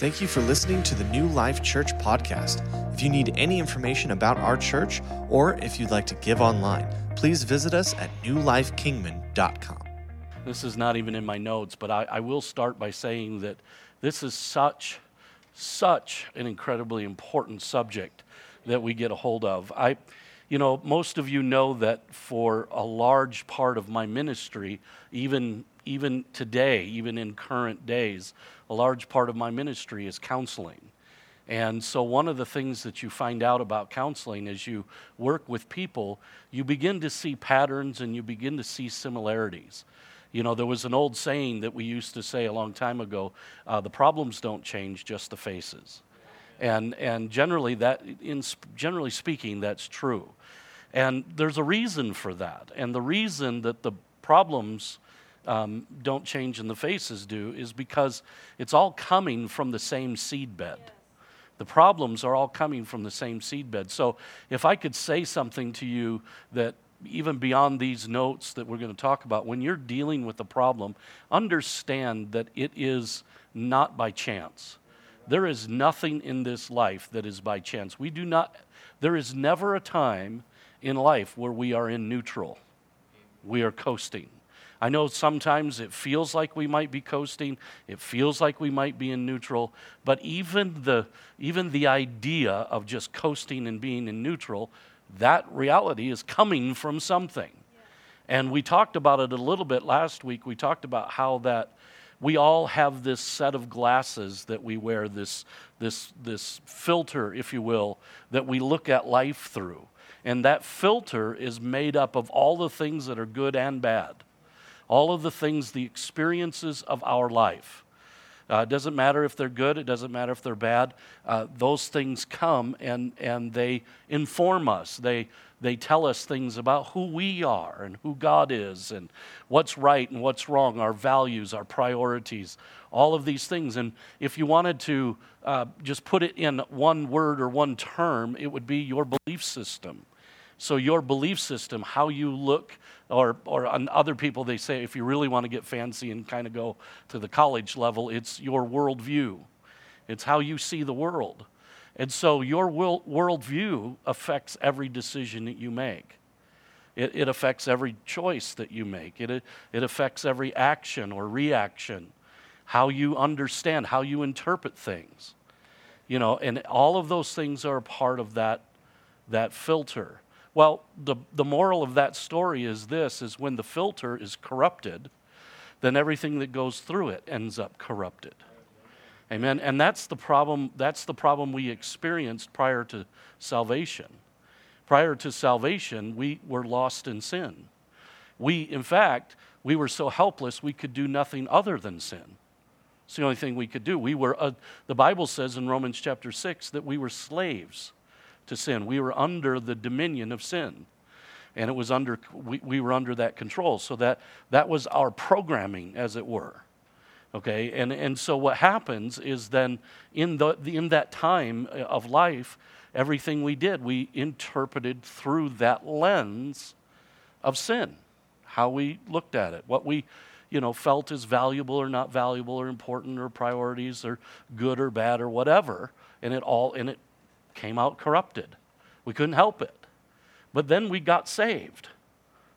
Thank you for listening to the New Life Church podcast. If you need any information about our church or if you'd like to give online, please visit us at newlifekingman.com. This is not even in my notes, but I, I will start by saying that this is such, such an incredibly important subject that we get a hold of. I, you know, most of you know that for a large part of my ministry, even even today, even in current days, a large part of my ministry is counseling. And so, one of the things that you find out about counseling as you work with people, you begin to see patterns and you begin to see similarities. You know, there was an old saying that we used to say a long time ago uh, the problems don't change, just the faces. And, and generally, that, in, generally speaking, that's true. And there's a reason for that. And the reason that the problems um, don't change and the faces do is because it's all coming from the same seed bed. The problems are all coming from the same seed bed. So if I could say something to you that even beyond these notes that we're going to talk about, when you're dealing with a problem, understand that it is not by chance. There is nothing in this life that is by chance. We do not, there is never a time in life where we are in neutral. We are coasting. I know sometimes it feels like we might be coasting, it feels like we might be in neutral, but even the, even the idea of just coasting and being in neutral, that reality is coming from something. And we talked about it a little bit last week. We talked about how that we all have this set of glasses that we wear, this, this, this filter, if you will, that we look at life through. And that filter is made up of all the things that are good and bad all of the things, the experiences of our life. Uh, it doesn't matter if they're good, it doesn't matter if they're bad. Uh, those things come and, and they inform us. They, they tell us things about who we are and who God is and what's right and what's wrong, our values, our priorities, all of these things. And if you wanted to uh, just put it in one word or one term, it would be your belief system. So, your belief system, how you look, or, or on other people, they say if you really want to get fancy and kind of go to the college level, it's your worldview. It's how you see the world. And so, your world, worldview affects every decision that you make. It, it affects every choice that you make. It, it affects every action or reaction, how you understand, how you interpret things. You know, and all of those things are part of that, that filter. Well, the, the moral of that story is this is when the filter is corrupted, then everything that goes through it ends up corrupted. Amen. And that's the problem, that's the problem we experienced prior to salvation. Prior to salvation, we were lost in sin. We, in fact, we were so helpless we could do nothing other than sin. It's the only thing we could do. We were, uh, the Bible says in Romans chapter 6 that we were slaves to sin. We were under the dominion of sin. And it was under, we, we were under that control. So that, that was our programming, as it were. Okay, and, and so what happens is then in, the, in that time uh, of life, everything we did, we interpreted through that lens of sin, how we looked at it, what we you know, felt as valuable or not valuable or important or priorities or good or bad or whatever. And it all, and it came out corrupted. We couldn't help it. But then we got saved,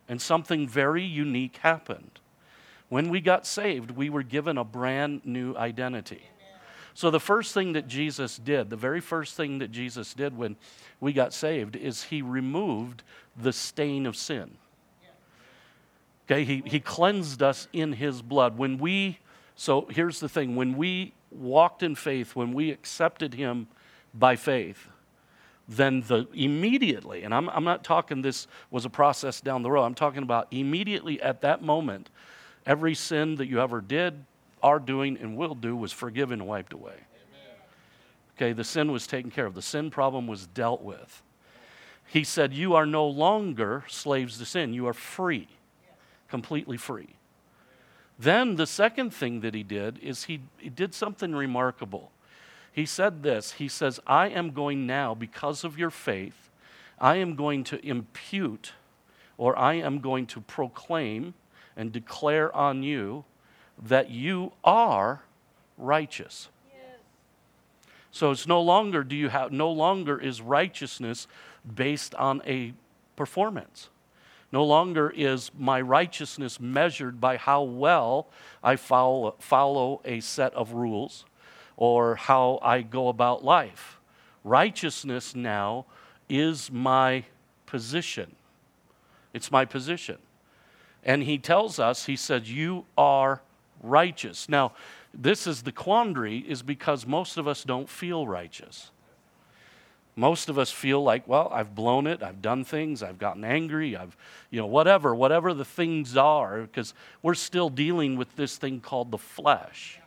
and something very unique happened. When we got saved, we were given a brand new identity. So, the first thing that Jesus did, the very first thing that Jesus did when we got saved, is he removed the stain of sin. Okay, he, he cleansed us in his blood. When we, so here's the thing when we walked in faith, when we accepted him by faith, then the immediately, and I'm, I'm not talking this was a process down the road, I'm talking about immediately at that moment, every sin that you ever did, are doing, and will do was forgiven and wiped away. Amen. Okay, the sin was taken care of, the sin problem was dealt with. He said, You are no longer slaves to sin, you are free, completely free. Then the second thing that he did is he, he did something remarkable. He said this He says, I am going now, because of your faith, I am going to impute or I am going to proclaim and declare on you that you are righteous. Yes. So it's no longer do you have no longer is righteousness based on a performance. No longer is my righteousness measured by how well I follow, follow a set of rules or how I go about life. Righteousness now is my position. It's my position. And he tells us, he said, You are righteous. Now, this is the quandary, is because most of us don't feel righteous. Most of us feel like, well, I've blown it, I've done things, I've gotten angry, I've, you know, whatever, whatever the things are, because we're still dealing with this thing called the flesh.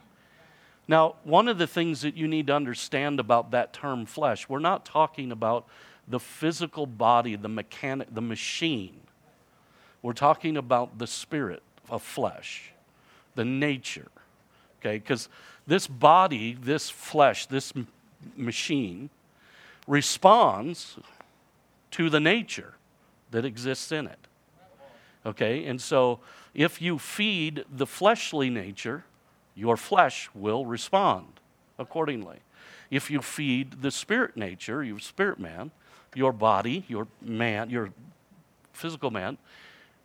Now, one of the things that you need to understand about that term flesh, we're not talking about the physical body, the mechanic, the machine. We're talking about the spirit of flesh, the nature. Okay, because this body, this flesh, this m- machine responds to the nature that exists in it. Okay, and so if you feed the fleshly nature, your flesh will respond accordingly. If you feed the spirit nature, your spirit man, your body, your man, your physical man,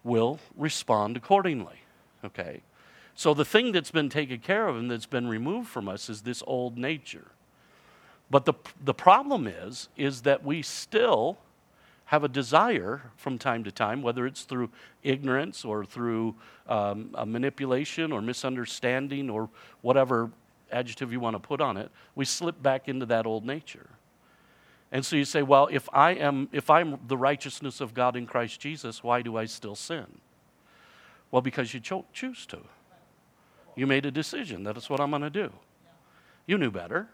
will respond accordingly. Okay? So the thing that's been taken care of and that's been removed from us is this old nature. But the, the problem is, is that we still have a desire from time to time, whether it's through ignorance or through um, manipulation or misunderstanding or whatever adjective you want to put on it, we slip back into that old nature. And so you say, well, if I am if I'm the righteousness of God in Christ Jesus, why do I still sin? Well, because you cho- choose to. You made a decision that is what I'm going to do. You knew better.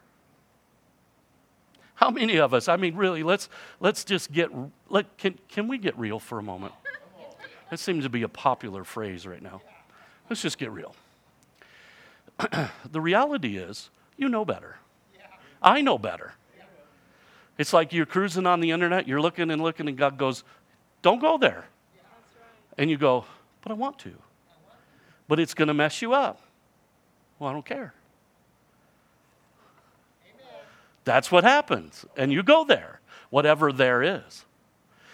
How many of us? I mean, really, let's let's just get let can can we get real for a moment? That seems to be a popular phrase right now. Let's just get real. the reality is, you know better. I know better. It's like you're cruising on the internet, you're looking and looking, and God goes, Don't go there. And you go, But I want to. But it's going to mess you up. Well, I don't care. That's what happens. And you go there, whatever there is.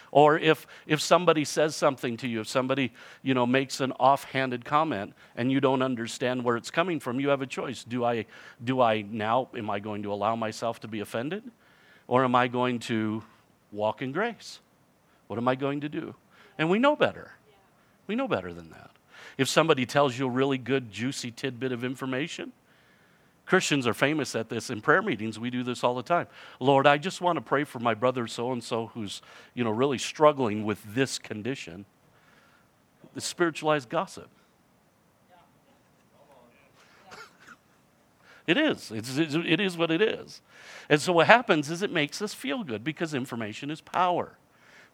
Or if, if somebody says something to you, if somebody you know, makes an offhanded comment and you don't understand where it's coming from, you have a choice. Do I, do I now, am I going to allow myself to be offended? Or am I going to walk in grace? What am I going to do? And we know better. We know better than that. If somebody tells you a really good, juicy tidbit of information, Christians are famous at this. In prayer meetings, we do this all the time. Lord, I just want to pray for my brother so and so who's, you know, really struggling with this condition. The spiritualized gossip. it is. It's, it is what it is. And so what happens is it makes us feel good because information is power.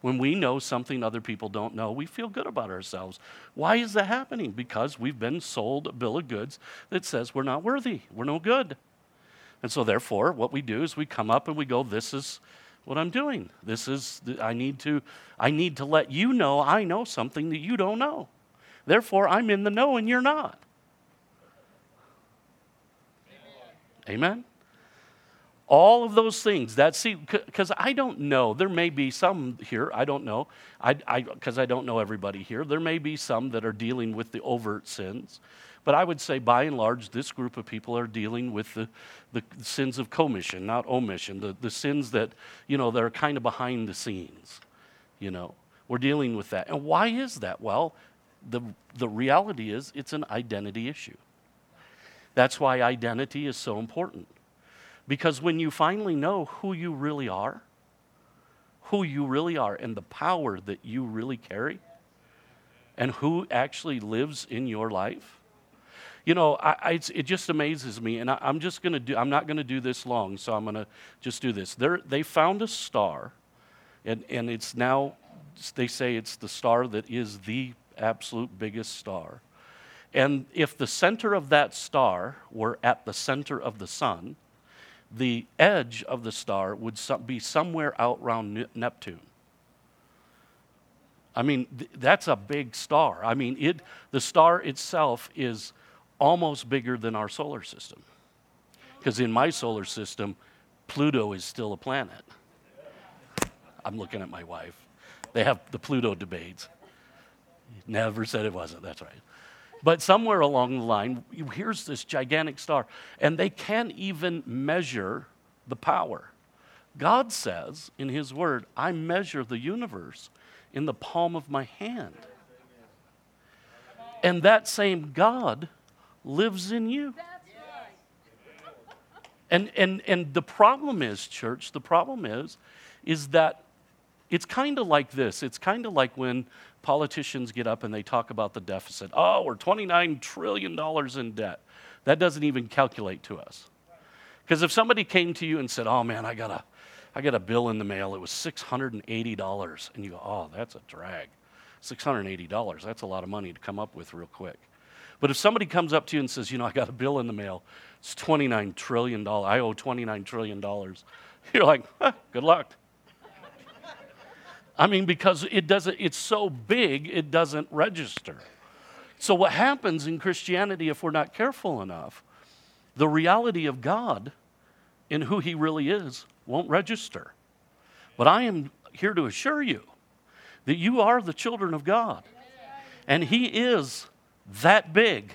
When we know something other people don't know, we feel good about ourselves. Why is that happening? Because we've been sold a bill of goods that says we're not worthy, we're no good. And so, therefore, what we do is we come up and we go, This is what I'm doing. This is, I need to, I need to let you know I know something that you don't know. Therefore, I'm in the know and you're not. Amen? All of those things that see because i don't know. There may be some here i don't know. I because I, I, don't know everybody here. There may be some that are dealing with the overt sins. But i would say by and large this group of people are dealing with the, the sins of commission not omission the, the sins that you know that are kind of behind the scenes you know. We're dealing with that. And why is that? Well the, the reality is it's an identity issue. That's why identity is so important because when you finally know who you really are, who you really are, and the power that you really carry, and who actually lives in your life, you know, I, I, it just amazes me. And I, am just going to do, I'm not going to do this long, so I'm going to just do this. They're, they found a star, and, and it's now, they say it's the star that is the absolute biggest star. And if the center of that star were at the center of the sun, the edge of the star would be somewhere out around Neptune. I mean, th- that's a big star. I mean, it, the star itself is almost bigger than our solar system. Because in my solar system, Pluto is still a planet. I'm looking at my wife. They have the Pluto debates. Never said it wasn't, that's right. But somewhere along the line, here's this gigantic star, and they can't even measure the power. God says in His Word, I measure the universe in the palm of my hand. And that same God lives in you. And, and, and the problem is, church, the problem is, is that it's kind of like this. It's kind of like when politicians get up and they talk about the deficit. Oh, we're $29 trillion in debt. That doesn't even calculate to us. Because if somebody came to you and said, oh man, I got, a, I got a bill in the mail, it was $680, and you go, oh, that's a drag. $680, that's a lot of money to come up with real quick. But if somebody comes up to you and says, you know, I got a bill in the mail, it's $29 trillion, I owe $29 trillion, you're like, huh, good luck. I mean, because it doesn't, it's so big, it doesn't register. So, what happens in Christianity if we're not careful enough, the reality of God and who He really is won't register. But I am here to assure you that you are the children of God. And He is that big.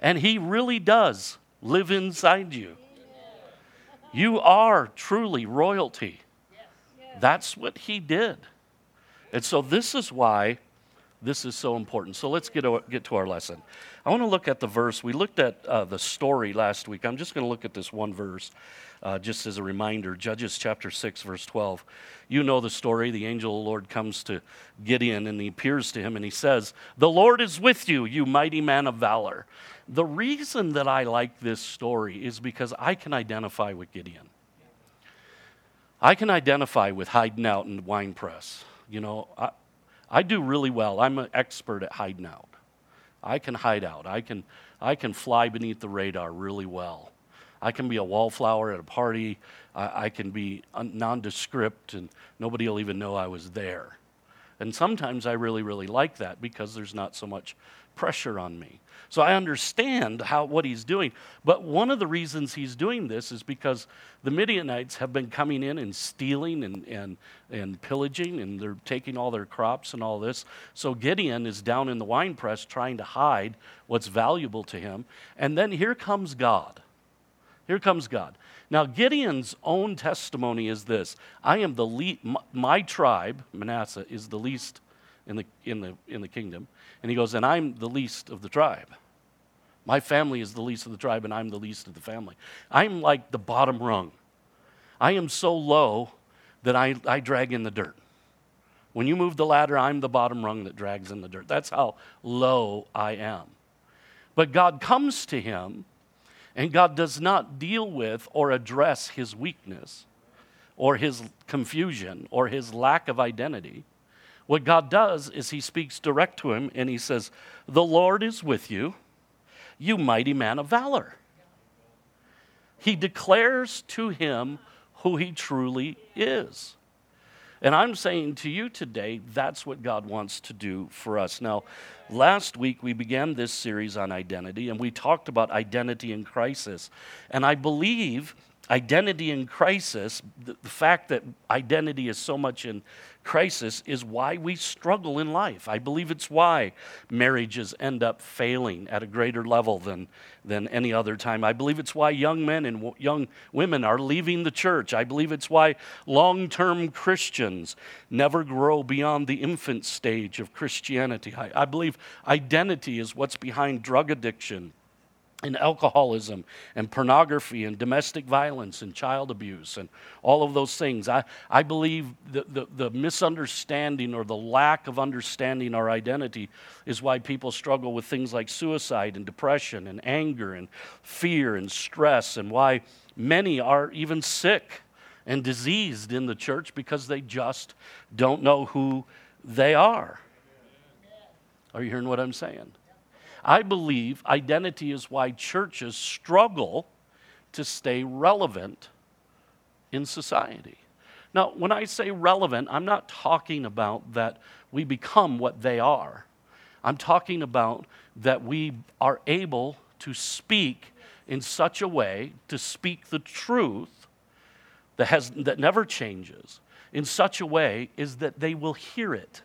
And He really does live inside you. You are truly royalty. That's what he did. And so this is why this is so important. So let's get, get to our lesson. I want to look at the verse. We looked at uh, the story last week. I'm just going to look at this one verse uh, just as a reminder Judges chapter 6, verse 12. You know the story. The angel of the Lord comes to Gideon and he appears to him and he says, The Lord is with you, you mighty man of valor. The reason that I like this story is because I can identify with Gideon. I can identify with hiding out in the wine press. You know, I, I do really well. I'm an expert at hiding out. I can hide out. I can, I can fly beneath the radar really well. I can be a wallflower at a party. I, I can be nondescript and nobody will even know I was there. And sometimes I really, really like that because there's not so much pressure on me. So I understand how, what he's doing. But one of the reasons he's doing this is because the Midianites have been coming in and stealing and, and, and pillaging, and they're taking all their crops and all this. So Gideon is down in the wine press trying to hide what's valuable to him. And then here comes God. Here comes God. Now, Gideon's own testimony is this I am the least, my, my tribe, Manasseh, is the least in the, in the, in the kingdom. And he goes, And I'm the least of the tribe. My family is the least of the tribe, and I'm the least of the family. I'm like the bottom rung. I am so low that I, I drag in the dirt. When you move the ladder, I'm the bottom rung that drags in the dirt. That's how low I am. But God comes to him, and God does not deal with or address his weakness or his confusion or his lack of identity. What God does is He speaks direct to him and He says, The Lord is with you, you mighty man of valor. He declares to him who he truly is. And I'm saying to you today, that's what God wants to do for us. Now, last week we began this series on identity, and we talked about identity in crisis. And I believe identity in crisis, the, fact that identity is so much in crisis is why we struggle in life. I believe it's why marriages end up failing at a greater level than, than any other time. I believe it's why young men and w- young women are leaving the church. I believe it's why long term Christians never grow beyond the infant stage of Christianity. I, I believe identity is what's behind drug addiction and alcoholism and pornography and domestic violence and child abuse and all of those things. I, I believe the, the, the, misunderstanding or the lack of understanding our identity is why people struggle with things like suicide and depression and anger and fear and stress, and why many are even sick and diseased in the church because they just don't know who they are. Are you hearing what I'm saying? I believe identity is why churches struggle to stay relevant in society. Now, when I say relevant, I'm not talking about that we become what they are. I'm talking about that we are able to speak in such a way, to speak the truth that, has, that never changes in such a way is that they will hear it.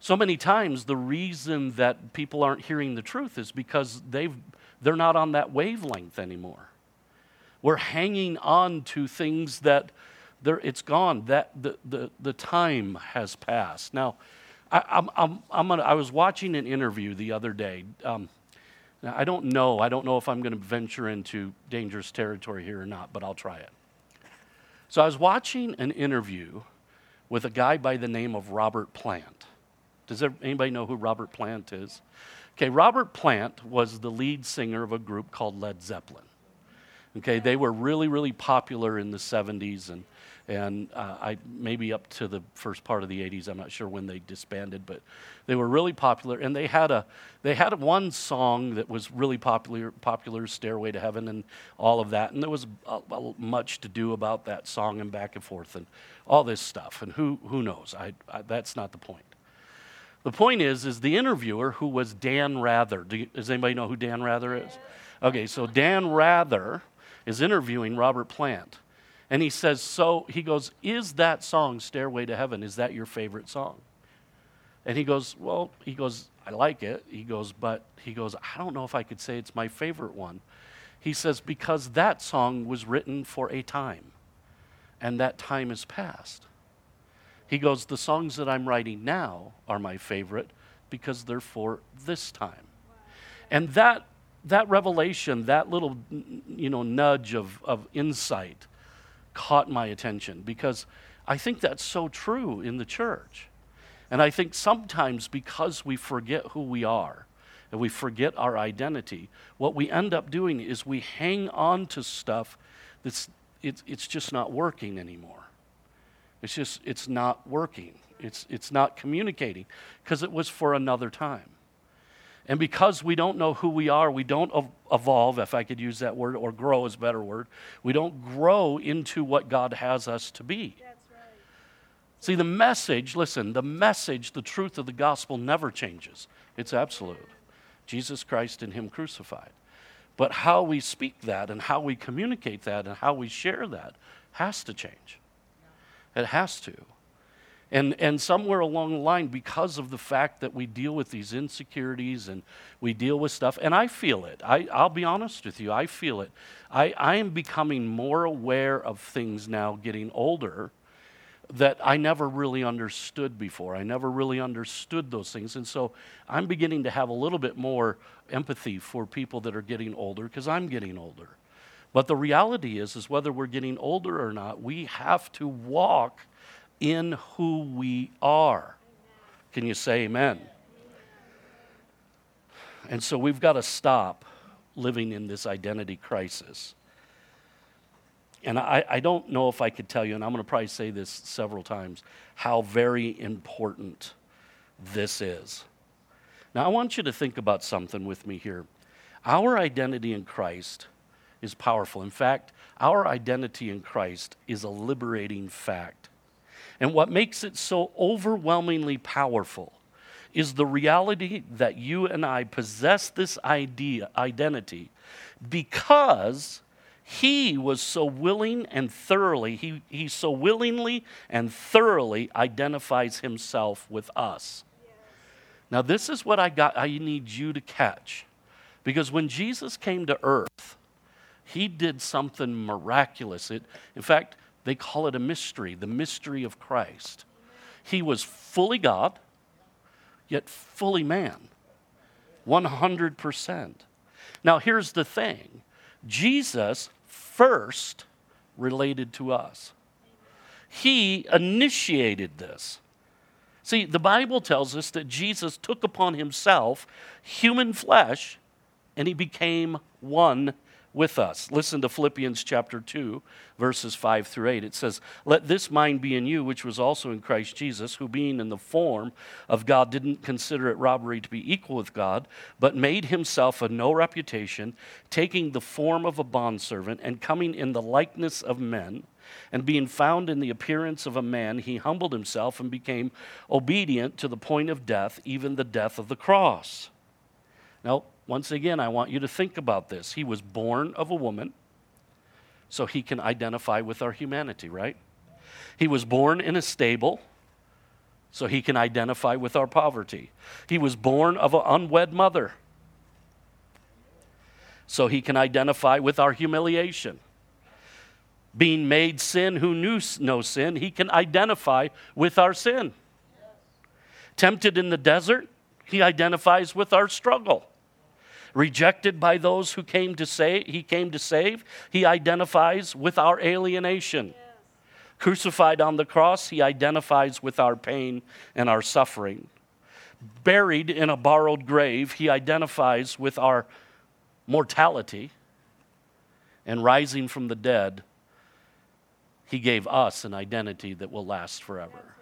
So many times, the reason that people aren't hearing the truth is because they've, they're not on that wavelength anymore. We're hanging on to things that it's gone, that the, the, the time has passed. Now, I, I'm, I'm, I'm gonna, I was watching an interview the other day. Um, I don't know. I don't know if I'm going to venture into dangerous territory here or not, but I'll try it. So I was watching an interview with a guy by the name of Robert Plant. Does anybody know who Robert Plant is? Okay, Robert Plant was the lead singer of a group called Led Zeppelin. Okay, they were really, really popular in the 70s and and uh, I maybe up to the first part of the 80s. I'm not sure when they disbanded, but they were really popular. And they had a they had one song that was really popular, popular "Stairway to Heaven" and all of that. And there was a, a much to do about that song and back and forth and all this stuff. And who who knows? I, I, that's not the point. The point is, is the interviewer who was Dan Rather. Do you, does anybody know who Dan Rather is? Okay, so Dan Rather is interviewing Robert Plant and he says, So he goes, Is that song, Stairway to Heaven, is that your favorite song? And he goes, Well, he goes, I like it. He goes, But he goes, I don't know if I could say it's my favorite one. He says, Because that song was written for a time, and that time is past. He goes, The songs that I'm writing now are my favorite because they're for this time. And that, that revelation, that little you know, nudge of, of insight, caught my attention because I think that's so true in the church. And I think sometimes because we forget who we are and we forget our identity, what we end up doing is we hang on to stuff that's it's, it's just not working anymore. It's just it's not working. It's it's not communicating because it was for another time. And because we don't know who we are, we don't evolve, if I could use that word, or grow is a better word. We don't grow into what God has us to be. Right. See, the message, listen, the message, the truth of the gospel never changes. It's absolute. Jesus Christ and Him crucified. But how we speak that and how we communicate that and how we share that has to change. It has to. And, and somewhere along the line, because of the fact that we deal with these insecurities and we deal with stuff, and I feel it. I, I'll be honest with you, I feel it. I, I am becoming more aware of things now getting older that I never really understood before. I never really understood those things. And so I'm beginning to have a little bit more empathy for people that are getting older because I'm getting older. But the reality is, is whether we're getting older or not, we have to walk in who we are. Can you say amen? And so we've got to stop living in this identity crisis. And I, I don't know if I could tell you, and I'm going to probably say this several times, how very important this is. Now, I want you to think about something with me here. Our identity in Christ is powerful. In fact, our identity in Christ is a liberating fact. And what makes it so overwhelmingly powerful is the reality that you and I possess this idea, identity because he was so willing and thoroughly, he, he so willingly and thoroughly identifies himself with us. Now, this is what I got, I need you to catch. Because when Jesus came to earth, he did something miraculous. It, in fact, they call it a mystery, the mystery of Christ. He was fully God, yet fully man. 100%. Now, here's the thing Jesus first related to us, He initiated this. See, the Bible tells us that Jesus took upon Himself human flesh and He became one with us. Listen to Philippians chapter 2, verses 5 through 8. It says, Let this mind be in you, which was also in Christ Jesus, who being in the form of God didn't consider it robbery to be equal with God, but made himself of no reputation, taking the form of a bondservant, and coming in the likeness of men. And being found in the appearance of a man, he humbled himself and became obedient to the point of death, even the death of the cross. Now, once again, I want you to think about this. He was born of a woman, so he can identify with our humanity, right? He was born in a stable so he can identify with our poverty. He was born of an unwed mother so he can identify with our humiliation. Being made sin who knew no sin, he can identify with our sin. Tempted in the desert, he identifies with our struggle. Rejected by those who came to say he came to save, he identifies with our alienation. Crucified on the cross, he identifies with our pain and our suffering. Buried in a borrowed grave, he identifies with our mortality. And rising from the dead, he gave us an identity that will last forever.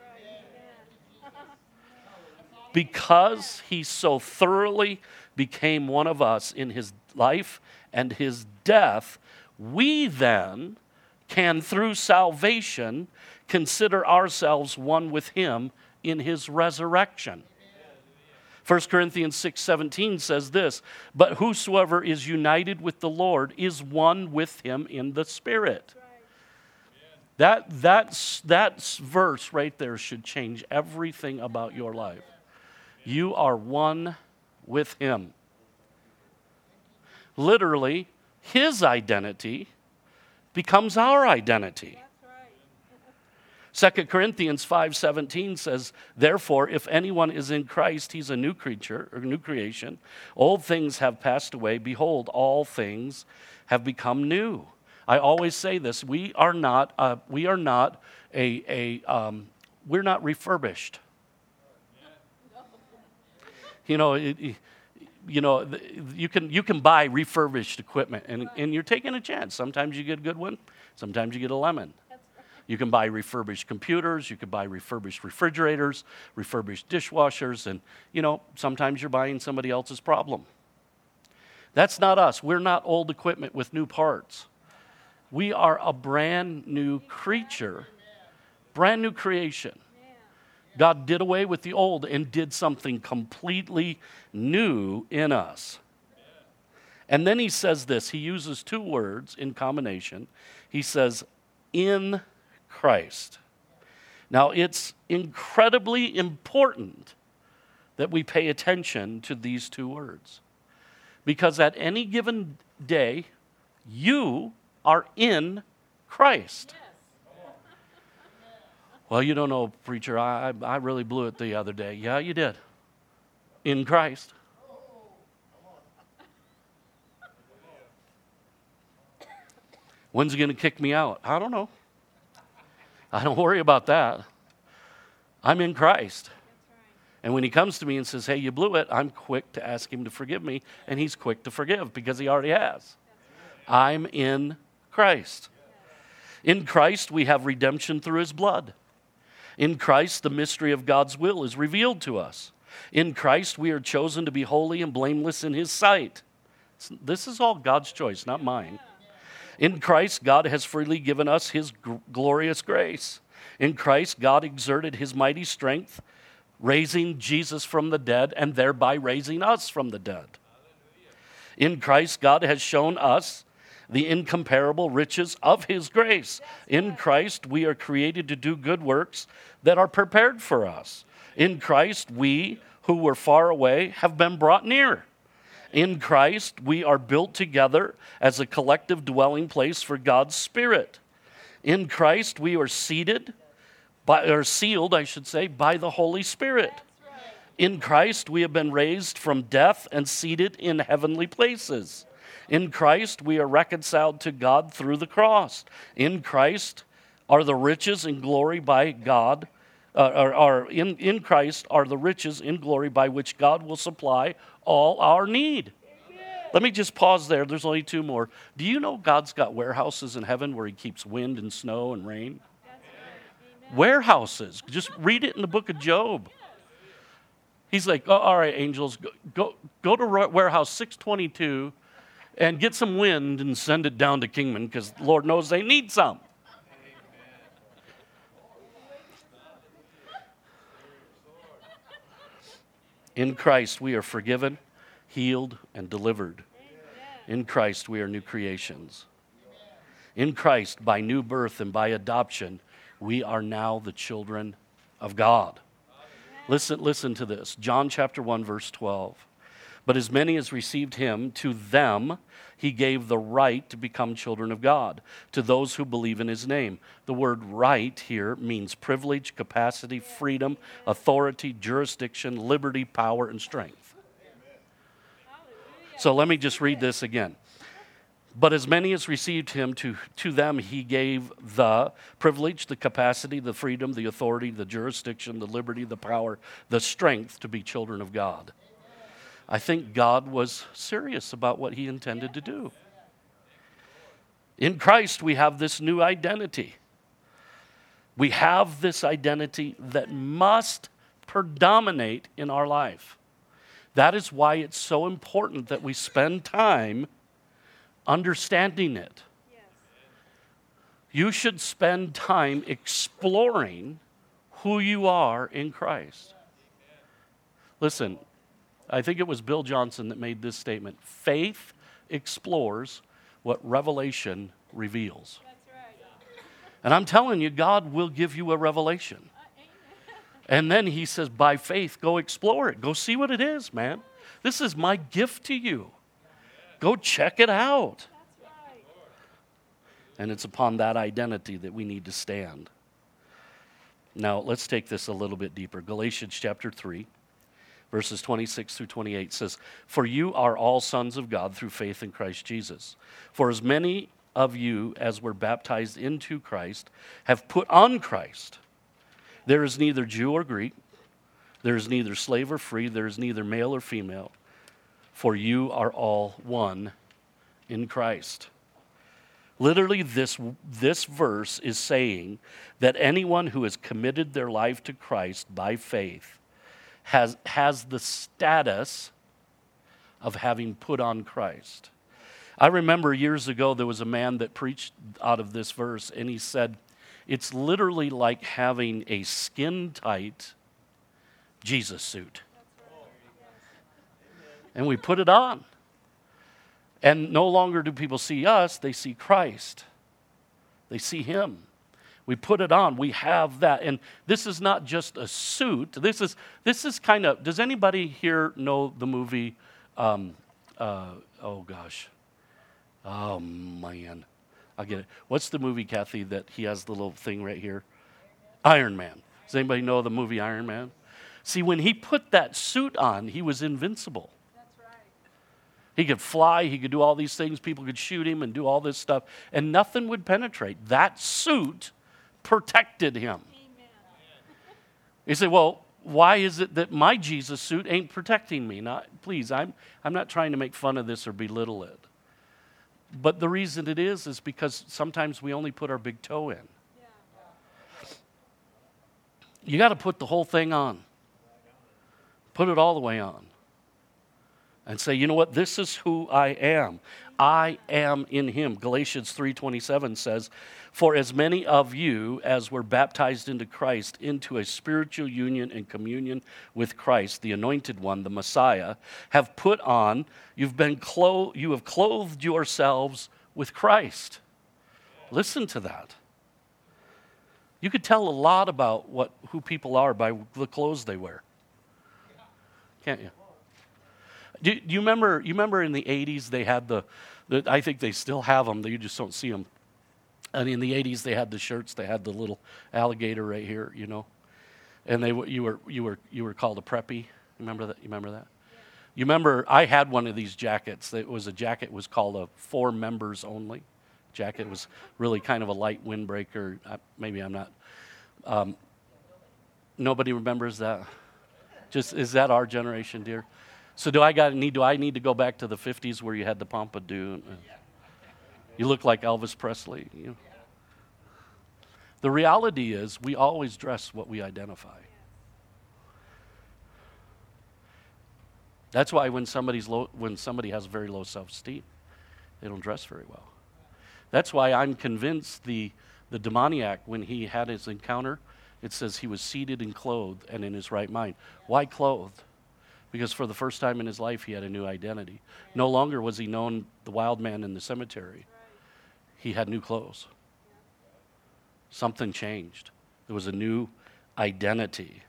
Because he so thoroughly became one of us in his life and his death, we then can, through salvation, consider ourselves one with him in his resurrection. 1 Corinthians 6:17 says this, "But whosoever is united with the Lord is one with him in the spirit." That, that's, that verse right there should change everything about your life. You are one with him. Literally, his identity becomes our identity. 2 Corinthians 5:17 says, "Therefore if anyone is in Christ, he's a new creature or new creation. Old things have passed away; behold, all things have become new." I always say this: we are not, uh, we are not a, a um, we're not refurbished. You know, it, you know, you can, you can buy refurbished equipment and, and you're taking a chance. Sometimes you get a good one, sometimes you get a lemon. You can buy refurbished computers, you can buy refurbished refrigerators, refurbished dishwashers, and you know, sometimes you're buying somebody else's problem. That's not us. We're not old equipment with new parts. We are a brand new creature, brand new creation. God did away with the old and did something completely new in us. And then he says this he uses two words in combination. He says, in Christ. Now, it's incredibly important that we pay attention to these two words because at any given day, you are in Christ. Well, you don't know, preacher. I, I really blew it the other day. Yeah, you did. In Christ. When's he going to kick me out? I don't know. I don't worry about that. I'm in Christ. And when he comes to me and says, Hey, you blew it, I'm quick to ask him to forgive me, and he's quick to forgive because he already has. I'm in Christ. In Christ, we have redemption through his blood. In Christ, the mystery of God's will is revealed to us. In Christ, we are chosen to be holy and blameless in his sight. This is all God's choice, not mine. In Christ, God has freely given us his glorious grace. In Christ, God exerted his mighty strength, raising Jesus from the dead and thereby raising us from the dead. In Christ, God has shown us the incomparable riches of his grace. In Christ, we are created to do good works that are prepared for us. In Christ, we who were far away have been brought near. In Christ, we are built together as a collective dwelling place for God's Spirit. In Christ, we are seated, by, or sealed, I should say, by the Holy Spirit. In Christ, we have been raised from death and seated in heavenly places. In Christ, we are reconciled to God through the cross. In Christ are the riches and glory by God, uh, are, are in, in Christ are the riches in glory by which God will supply all our need. Let me just pause there. There's only two more. Do you know God's got warehouses in heaven where He keeps wind and snow and rain? Warehouses. Just read it in the book of Job. He's like, oh, all right, angels, go, go, go to warehouse 622 and get some wind and send it down to Kingman because Lord knows they need some. In Christ, we are forgiven, healed, and delivered. In Christ, we are new creations. In Christ, by new birth and by adoption, we are now the children of God. Listen, listen to this John chapter 1, verse 12. But as many as received him, to them he gave the right to become children of God, to those who believe in his name. The word right here means privilege, capacity, freedom, authority, jurisdiction, liberty, power, and strength. So let me just read this again. But as many as received him, to, to them he gave the privilege, the capacity, the freedom, the authority, the jurisdiction, the liberty, the power, the strength to be children of God. I think God was serious about what he intended to do. In Christ, we have this new identity. We have this identity that must predominate in our life. That is why it's so important that we spend time understanding it. You should spend time exploring who you are in Christ. Listen, I think it was Bill Johnson that made this statement faith explores what revelation reveals. And I'm telling you, God will give you a revelation. And then he says, by faith, go explore it. Go see what it is, man. This is my gift to you. Go check it out. And it's upon that identity that we need to stand. Now, let's take this a little bit deeper. Galatians chapter 3 verses 26 through 28 says, For you are all sons of God through faith in Christ Jesus. For as many of you as were baptized into Christ have put on Christ. There is neither Jew or Greek, there is neither slave or free, there is neither male or female, for you are all one in Christ. Literally, this, this verse is saying that anyone who has committed their life to Christ by faith has, has the status of having put on Christ. I remember years ago there was a man that preached out of this verse, and he said, It's literally like having a skin tight Jesus suit. And we put it on. And no longer do people see us, they see Christ. They see Him. We put it on. We have that. And this is not just a suit. This is, this is kind of, does anybody here know the movie? Um, uh, oh, gosh. Oh, man. I'll get it. What's the movie, Kathy, that he has the little thing right here? Iron Man. Does anybody know the movie Iron Man? See, when he put that suit on, he was invincible. He could fly, he could do all these things, people could shoot him and do all this stuff, and nothing would penetrate. That suit protected him. You say, well, why is it that my Jesus suit ain't protecting me? Not, please, I'm, I'm not trying to make fun of this or belittle it. But the reason it is, is because sometimes we only put our big toe in. You got to put the whole thing on, put it all the way on, and say, you know what? This is who I am. I am in him. Galatians 3:27 says, "For as many of you as were baptized into Christ into a spiritual union and communion with Christ, the anointed one, the Messiah, have put on, you've been clo- you have clothed yourselves with Christ." Listen to that. You could tell a lot about what who people are by the clothes they wear. Can't you? Do, do, you remember? You remember in the '80s they had the, the, I think they still have them. You just don't see them. And in the '80s they had the shirts. They had the little alligator right here, you know. And they you were you were you were called a preppy. Remember that? You remember that? You remember? I had one of these jackets. It was a jacket was called a four members only jacket. It was really kind of a light windbreaker. Maybe I'm not. Um, nobody remembers that. Just is that our generation, dear? So do I got need do I need to go back to the 50s where you had the pompadour? You look like Elvis Presley. You know? The reality is we always dress what we identify. That's why when somebody's low, when somebody has very low self-esteem, they don't dress very well. That's why I'm convinced the the demoniac when he had his encounter, it says he was seated and clothed and in his right mind. Why clothed? Because for the first time in his life he had a new identity. No longer was he known the wild man in the cemetery. he had new clothes. Something changed. There was a new identity.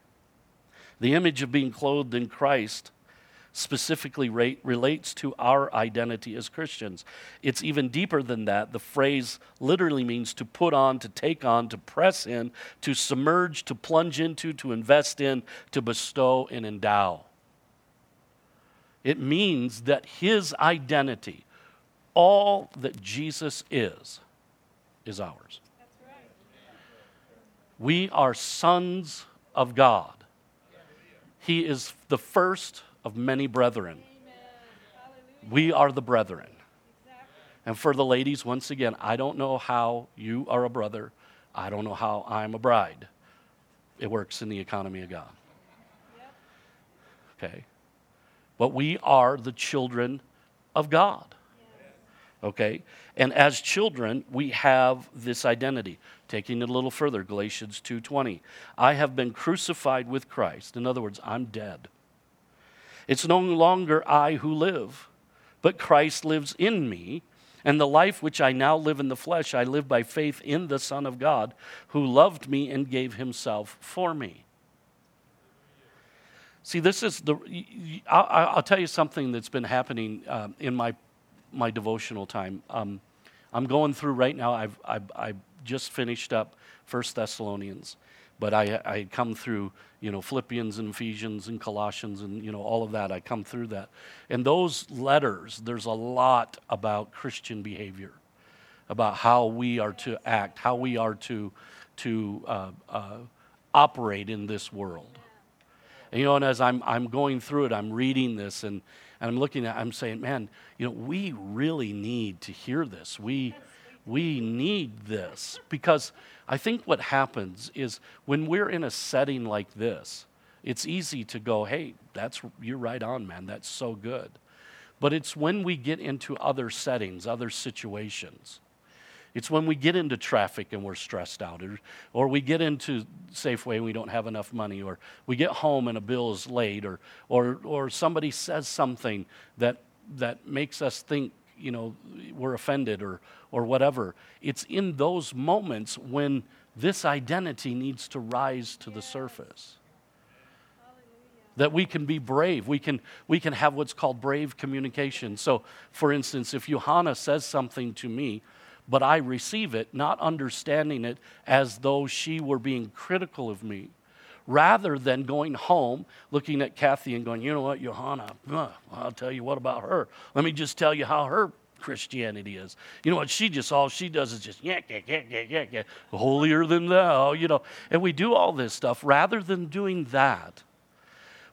The image of being clothed in Christ specifically relates to our identity as Christians. It's even deeper than that. The phrase literally means to put on, to take on, to press in, to submerge, to plunge into, to invest in, to bestow and endow. It means that his identity, all that Jesus is, is ours. We are sons of God. He is the first of many brethren. We are the brethren. And for the ladies, once again, I don't know how you are a brother. I don't know how I'm a bride. It works in the economy of God. Okay? But we are the children of God. Okay? And as children, we have this identity. Taking it a little further, Galatians 2:20. I have been crucified with Christ. In other words, I'm dead. It's no longer I who live, but Christ lives in me. And the life which I now live in the flesh, I live by faith in the Son of God, who loved me and gave himself for me. See, this is the. I'll, tell you something that's been happening um, in my my devotional time. Um, I'm going through right now. I've, I've, I've just finished up First Thessalonians, but I, I come through, you know, Philippians and Ephesians and Colossians and, you know, all of that. I come through that. And those letters, there's a lot about Christian behavior, about how we are to act, how we are to, to uh, uh, operate in this world. And, you know, and as I'm, I'm going through it, I'm reading this and, and I'm looking at I'm saying, man, you know, we really need to hear this. We, we need this because I think what happens is when we're in a setting like this, it's easy to go, hey, that's you're right on, man. That's so good. But it's when we get into other settings, other situations. It's when we get into traffic and we're stressed out, or, or we get into Safeway and we don't have enough money, or we get home and a bill is late, or, or, or somebody says something that, that makes us think you know, we're offended or, or whatever. It's in those moments when this identity needs to rise to the surface. That we can be brave. We can, we can have what's called brave communication. So, for instance, if Johanna says something to me, but I receive it, not understanding it as though she were being critical of me, rather than going home, looking at Kathy and going, you know what, Johanna, I'll tell you what about her. Let me just tell you how her Christianity is. You know what? She just, all she does is just yak, yak, yak, yak, yak, yak, holier than thou, you know. And we do all this stuff. Rather than doing that,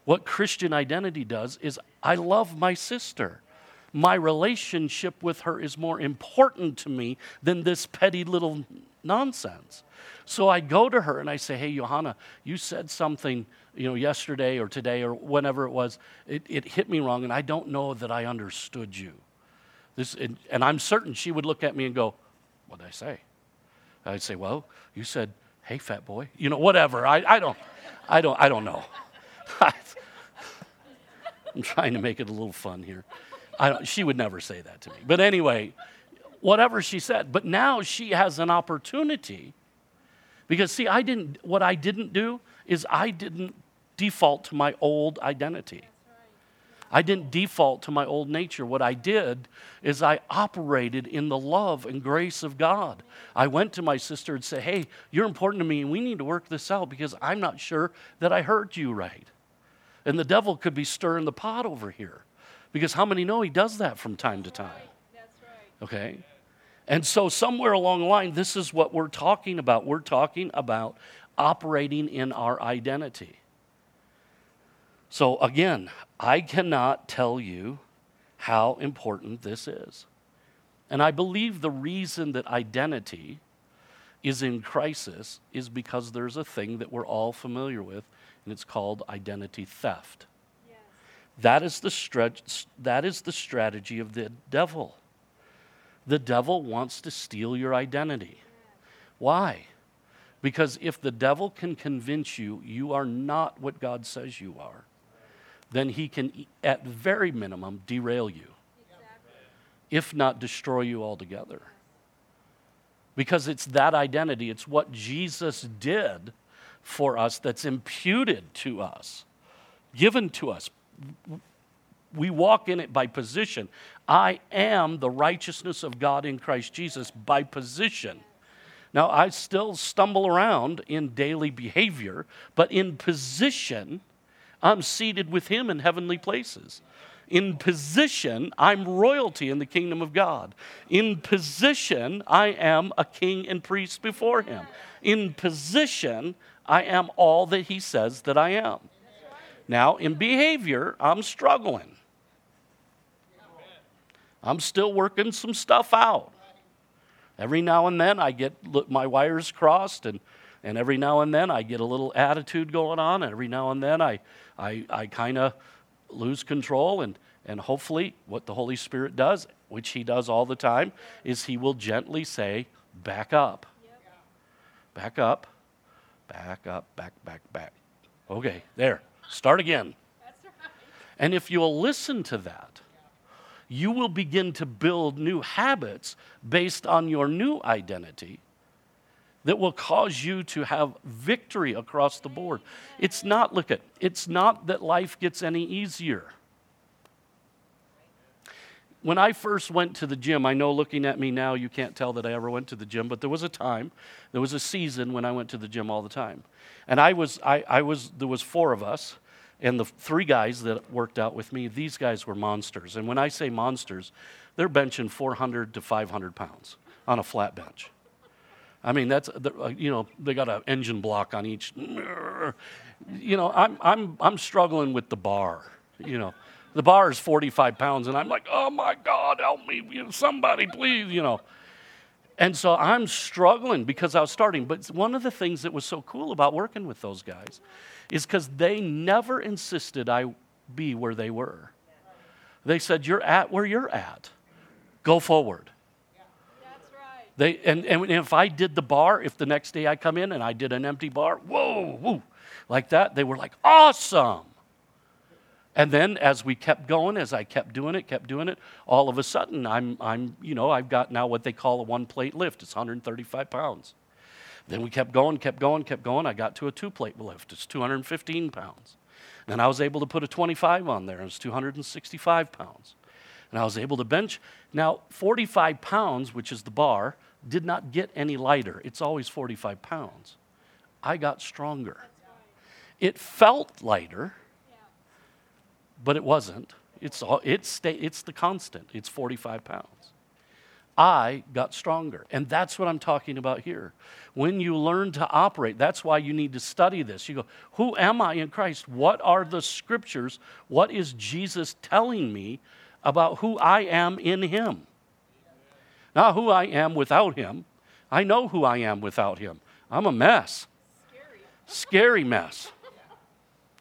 what Christian identity does is I love my sister. My relationship with her is more important to me than this petty little nonsense. So I go to her and I say, Hey, Johanna, you said something, you know, yesterday or today or whenever it was. It, it hit me wrong, and I don't know that I understood you. This, and, and I'm certain she would look at me and go, What did I say? I'd say, Well, you said, Hey, fat boy. You know, whatever. I, I don't, I don't, I don't know. I'm trying to make it a little fun here. She would never say that to me. But anyway, whatever she said. But now she has an opportunity because, see, I didn't, what I didn't do is I didn't default to my old identity. I didn't default to my old nature. What I did is I operated in the love and grace of God. I went to my sister and said, Hey, you're important to me, and we need to work this out because I'm not sure that I heard you right. And the devil could be stirring the pot over here because how many know he does that from time to time? Okay? And so, somewhere along the line, this is what we're talking about. We're talking about operating in our identity. So, again, I cannot tell you how important this is. And I believe the reason that identity is in crisis is because there's a thing that we're all familiar with, and it's called identity theft. That, is the stretch, that is the strategy of the devil. The devil wants to steal your identity. Why? Because if the devil can convince you you are not what God says you are, then he can, at very minimum, derail you, if not destroy you altogether. because it's that identity. It's what Jesus did for us that's imputed to us, given to us. We walk in it by position. I am the righteousness of God in Christ Jesus by position. Now, I still stumble around in daily behavior, but in position, I'm seated with Him in heavenly places. In position, I'm royalty in the kingdom of God. In position, I am a king and priest before Him. In position, I am all that He says that I am. Now, in behavior, I'm struggling. I'm still working some stuff out. Every now and then I get my wires crossed, and, and every now and then I get a little attitude going on, and every now and then I, I, I kind of lose control. And, and hopefully, what the Holy Spirit does, which He does all the time, is He will gently say, Back up. Back up. Back up. Back, back, back. Okay, there. Start again. And if you'll listen to that, you will begin to build new habits based on your new identity that will cause you to have victory across the board. It's not, look at, it's not that life gets any easier. When I first went to the gym, I know looking at me now, you can't tell that I ever went to the gym, but there was a time, there was a season when I went to the gym all the time. And I was, I, I was, there was four of us, and the three guys that worked out with me, these guys were monsters. And when I say monsters, they're benching 400 to 500 pounds on a flat bench. I mean, that's, uh, you know, they got an engine block on each. You know, I'm, I'm, I'm struggling with the bar, you know. The bar is 45 pounds, and I'm like, oh my God, help me, somebody, please, you know. And so I'm struggling because I was starting. But one of the things that was so cool about working with those guys is because they never insisted I be where they were. They said, You're at where you're at. Go forward. They, and, and if I did the bar, if the next day I come in and I did an empty bar, whoa, whoa, like that, they were like, awesome. And then as we kept going, as I kept doing it, kept doing it, all of a sudden I'm, I'm you know, I've got now what they call a one plate lift. It's 135 pounds. Then we kept going, kept going, kept going. I got to a two plate lift. It's 215 pounds. And I was able to put a 25 on there. It's 265 pounds. And I was able to bench. Now, 45 pounds, which is the bar, did not get any lighter. It's always 45 pounds. I got stronger. It felt lighter, but it wasn't. It's, all, it's, it's the constant. It's 45 pounds. I got stronger. And that's what I'm talking about here. When you learn to operate, that's why you need to study this. You go, Who am I in Christ? What are the scriptures? What is Jesus telling me about who I am in Him? Not who I am without Him. I know who I am without Him. I'm a mess. Scary, Scary mess.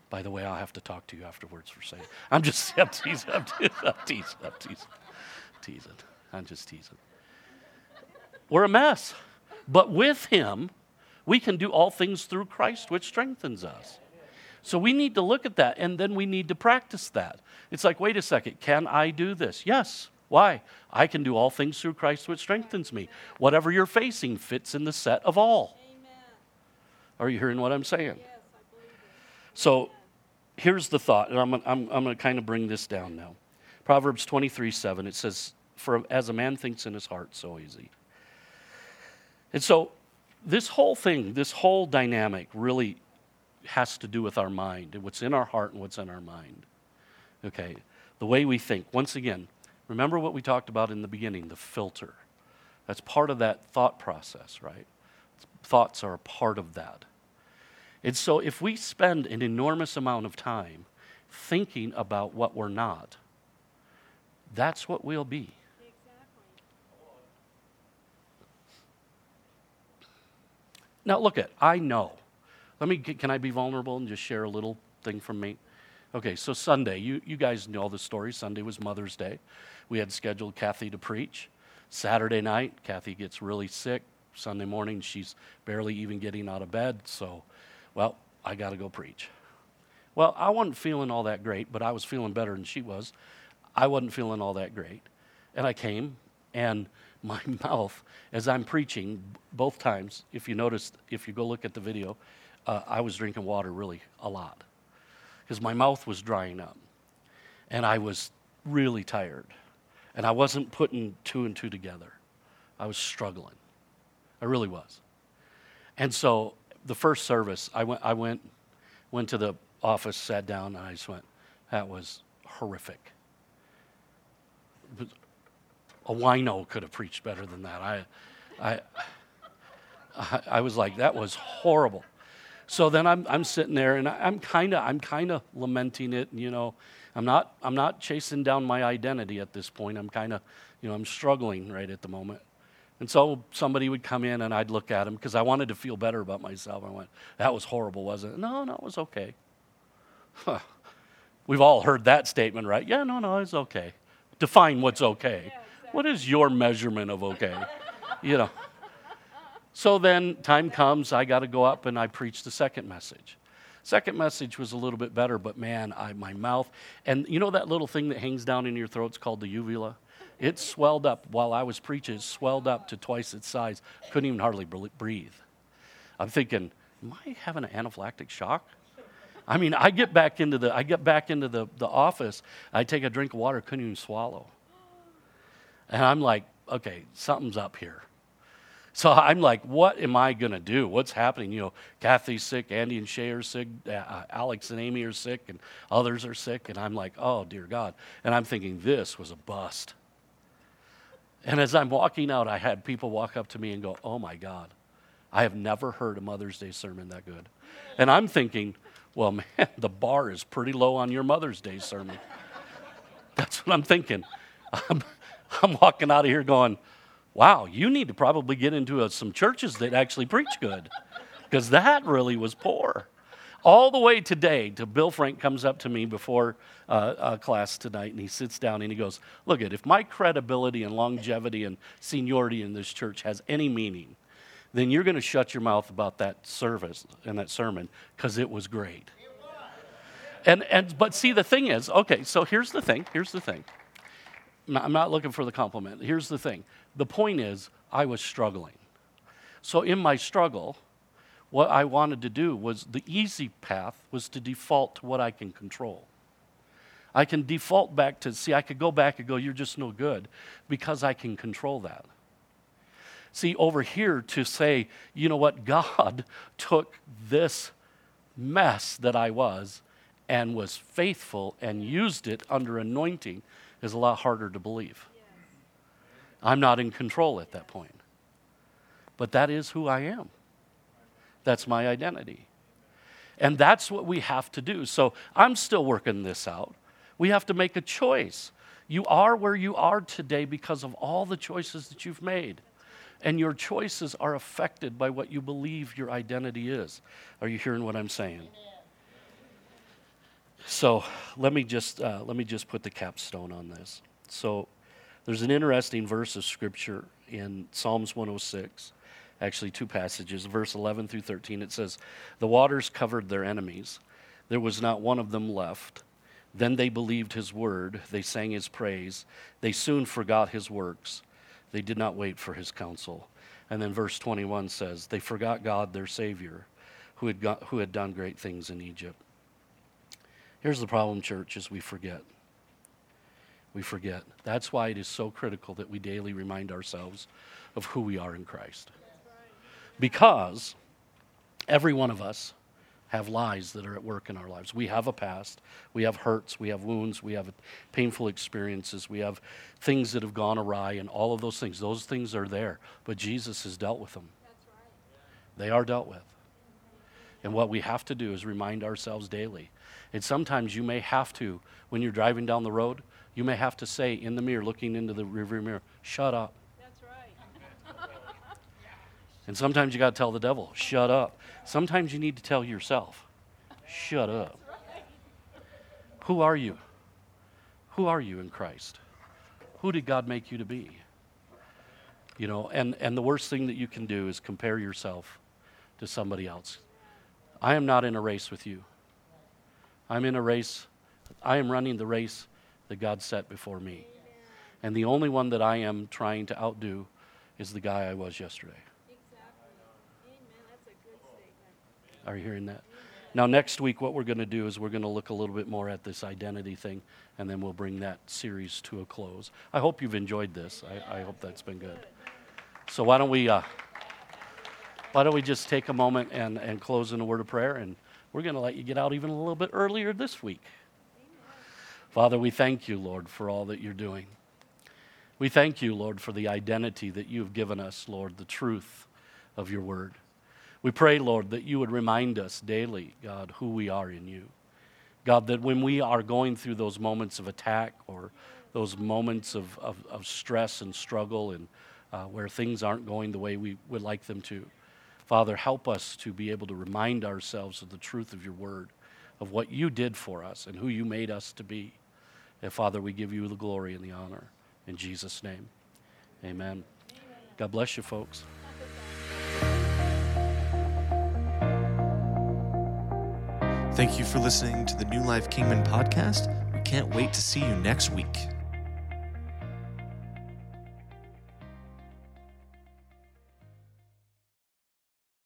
By the way, I'll have to talk to you afterwards for saying. I'm just I'm teasing. I'm teasing. I'm teasing. I'm teasing. teasing. I'm just teasing. We're a mess. But with Him, we can do all things through Christ, which strengthens us. So we need to look at that and then we need to practice that. It's like, wait a second, can I do this? Yes. Why? I can do all things through Christ, which strengthens me. Whatever you're facing fits in the set of all. Amen. Are you hearing what I'm saying? Yes, so here's the thought, and I'm, I'm, I'm going to kind of bring this down now. Proverbs 23 7, it says, For as a man thinks in his heart, so is he. And so, this whole thing, this whole dynamic really has to do with our mind and what's in our heart and what's in our mind. Okay, the way we think. Once again, remember what we talked about in the beginning the filter. That's part of that thought process, right? Thoughts are a part of that. And so, if we spend an enormous amount of time thinking about what we're not, that's what we'll be. Now, look at, I know. Let me, can I be vulnerable and just share a little thing from me? Okay, so Sunday, you, you guys know the story. Sunday was Mother's Day. We had scheduled Kathy to preach. Saturday night, Kathy gets really sick. Sunday morning, she's barely even getting out of bed. So, well, I got to go preach. Well, I wasn't feeling all that great, but I was feeling better than she was. I wasn't feeling all that great. And I came, and my mouth, as I'm preaching, both times, if you notice, if you go look at the video, uh, I was drinking water really a lot because my mouth was drying up and I was really tired. And I wasn't putting two and two together. I was struggling. I really was. And so the first service, I went, I went, went to the office, sat down, and I just went, that was horrific. A wino could have preached better than that. I, I, I was like, that was horrible. So then I'm, I'm sitting there and I'm kind of I'm kind of lamenting it. You know, I'm not I'm not chasing down my identity at this point. I'm kind of you know I'm struggling right at the moment. And so somebody would come in and I'd look at him because I wanted to feel better about myself. I went, that was horrible, wasn't it? No, no, it was okay. Huh. We've all heard that statement, right? Yeah, no, no, it's okay. Define what's okay. What is your measurement of okay? You know. So then time comes, I got to go up and I preach the second message. Second message was a little bit better, but man, I, my mouth, and you know that little thing that hangs down in your throat? It's called the uvula. It swelled up while I was preaching, it swelled up to twice its size. Couldn't even hardly breathe. I'm thinking, am I having an anaphylactic shock? I mean, I get back into the I get back into the, the office, I take a drink of water, couldn't even swallow. And I'm like, okay, something's up here. So I'm like, what am I going to do? What's happening? You know, Kathy's sick, Andy and Shay are sick, uh, uh, Alex and Amy are sick, and others are sick. And I'm like, oh, dear God. And I'm thinking, this was a bust. And as I'm walking out, I had people walk up to me and go, oh, my God, I have never heard a Mother's Day sermon that good. And I'm thinking, well, man, the bar is pretty low on your Mother's Day sermon. That's what I'm thinking. I'm, walking out of here going, wow, you need to probably get into a, some churches that actually preach good because that really was poor. All the way today, to Bill Frank comes up to me before uh, class tonight and he sits down and he goes, Look, at if my credibility and longevity and seniority in this church has any meaning, then you're going to shut your mouth about that service and that sermon because it was great. And, and, but see, the thing is, okay, so here's the thing. Here's the thing. I'm not looking for the compliment. Here's the thing the point is, I was struggling. So, in my struggle, what I wanted to do was the easy path was to default to what I can control. I can default back to, see, I could go back and go, you're just no good, because I can control that. See, over here to say, you know what, God took this mess that I was and was faithful and used it under anointing is a lot harder to believe. I'm not in control at that point. But that is who I am. That's my identity. And that's what we have to do. So I'm still working this out. We have to make a choice. You are where you are today because of all the choices that you've made. And your choices are affected by what you believe your identity is. Are you hearing what I'm saying? So let me just uh, let me just put the capstone on this. So there's an interesting verse of scripture in Psalms 106, actually, two passages, verse 11 through 13. It says, The waters covered their enemies, there was not one of them left. Then they believed his word, they sang his praise, they soon forgot his works, they did not wait for his counsel. And then verse 21 says, They forgot God, their Savior, who had, got, who had done great things in Egypt. Here's the problem, church, is we forget we forget. That's why it is so critical that we daily remind ourselves of who we are in Christ. Because every one of us have lies that are at work in our lives. We have a past, we have hurts, we have wounds, we have painful experiences, we have things that have gone awry, and all of those things. Those things are there, but Jesus has dealt with them. They are dealt with. And what we have to do is remind ourselves daily. And sometimes you may have to, when you're driving down the road, you may have to say in the mirror, looking into the rearview mirror, shut up. That's right. and sometimes you got to tell the devil, shut up. Sometimes you need to tell yourself, shut up. Right. Who are you? Who are you in Christ? Who did God make you to be? You know, and, and the worst thing that you can do is compare yourself to somebody else. I am not in a race with you. I'm in a race. I am running the race that God set before me. And the only one that I am trying to outdo is the guy I was yesterday. Are you hearing that? Now, next week, what we're going to do is we're going to look a little bit more at this identity thing, and then we'll bring that series to a close. I hope you've enjoyed this. I, I hope that's been good. So why don't we uh, why don't we just take a moment and, and close in a word of prayer, and we're going to let you get out even a little bit earlier this week. Father, we thank you, Lord, for all that you're doing. We thank you, Lord, for the identity that you've given us, Lord, the truth of your word. We pray, Lord, that you would remind us daily, God, who we are in you. God, that when we are going through those moments of attack or those moments of, of, of stress and struggle and uh, where things aren't going the way we would like them to, Father, help us to be able to remind ourselves of the truth of your word, of what you did for us and who you made us to be. And Father, we give you the glory and the honor. In Jesus' name, amen. amen. God bless you, folks. Thank you for listening to the New Life Kingman podcast. We can't wait to see you next week.